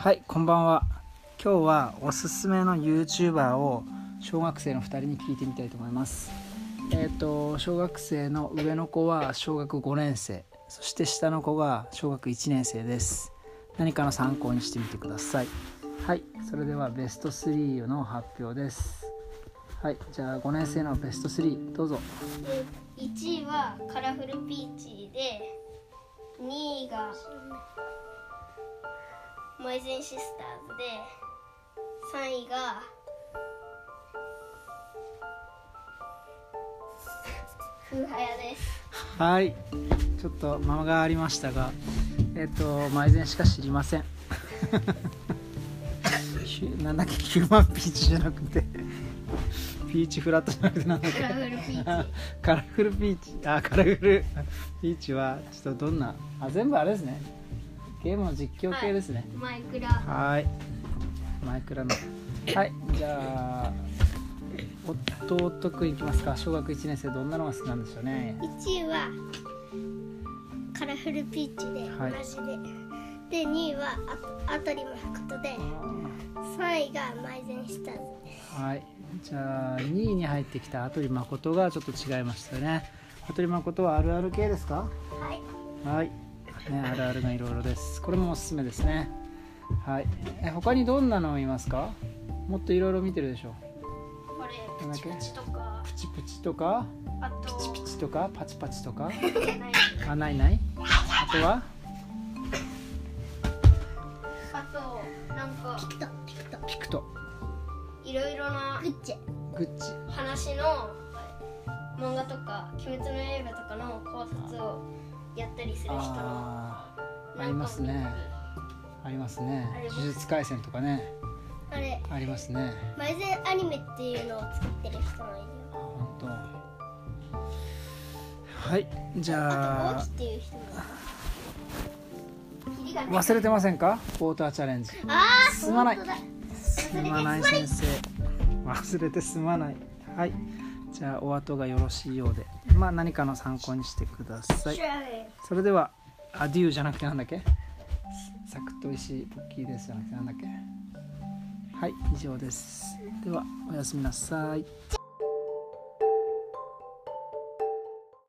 はいこんばんは。今日はおすすめの YouTuber を小学生の2人に聞いてみたいと思います。えっ、と小学生の上の子は小学5年生。そして下の子が小学1年生です。何かの参考にしてみてください。はいそれではベスト3の発表です。はいじゃあ5年生のベスト3どうぞ。1位はカラフルピーチで2位がマイゼンシスターズで3位がフーハヤです。はい。ちょっと間がありましたがえっ、とマイゼンしか知りません。ひ なんだっけヒューマンピーチじゃなくてピーチフラットじゃなくてなんだっけ。カラフルピーチ。カラフルピーチ。あカラフルピーチはちょっとどんなあ全部あれですねゲームの実況系ですね。マイクラ。はい。マイクラの。はい。じゃあ弟くんいきますか。小学1年生どんなのが好きなんでしょうね。1位はカラフルピーチではい。同じで、で2位はあアトリ誠で3位がマイゼンシターズはい。じゃあ2位に入ってきた羽鳥誠がちょっと違いましたね。羽鳥誠はあるある系ですか？はい。はい、ね、あるあるがいろいろです。これもおすすめですね。はい。え他にどんなのいますか？もっといろいろ見てるでしょこれプチプチとか。プチプチとか？あとピチピチとか？パチパチとか？ないあないない？あとは？あとなんかピクトピクトピクトいろいろなグッチ。グッチ。話の漫画とか「鬼滅の刃」とかの考察をやったりする人のありますね。ありますね。呪術廻戦とかね。あれ。ありますね。マイゼンアニメっていうのを作ってる人もいるよ。本当。はいじゃあ。忘れてませんか？ウォーターチャレンジ。あーすまない。すまない先生。忘れてすまない。はいじゃあお後がよろしいようで。まあ何かの参考にしてください。それではアデューじゃなくてなんだっけ？サクッと石ポッキーですじゃなくてなんだっけ？はい以上です。ではおやすみなさい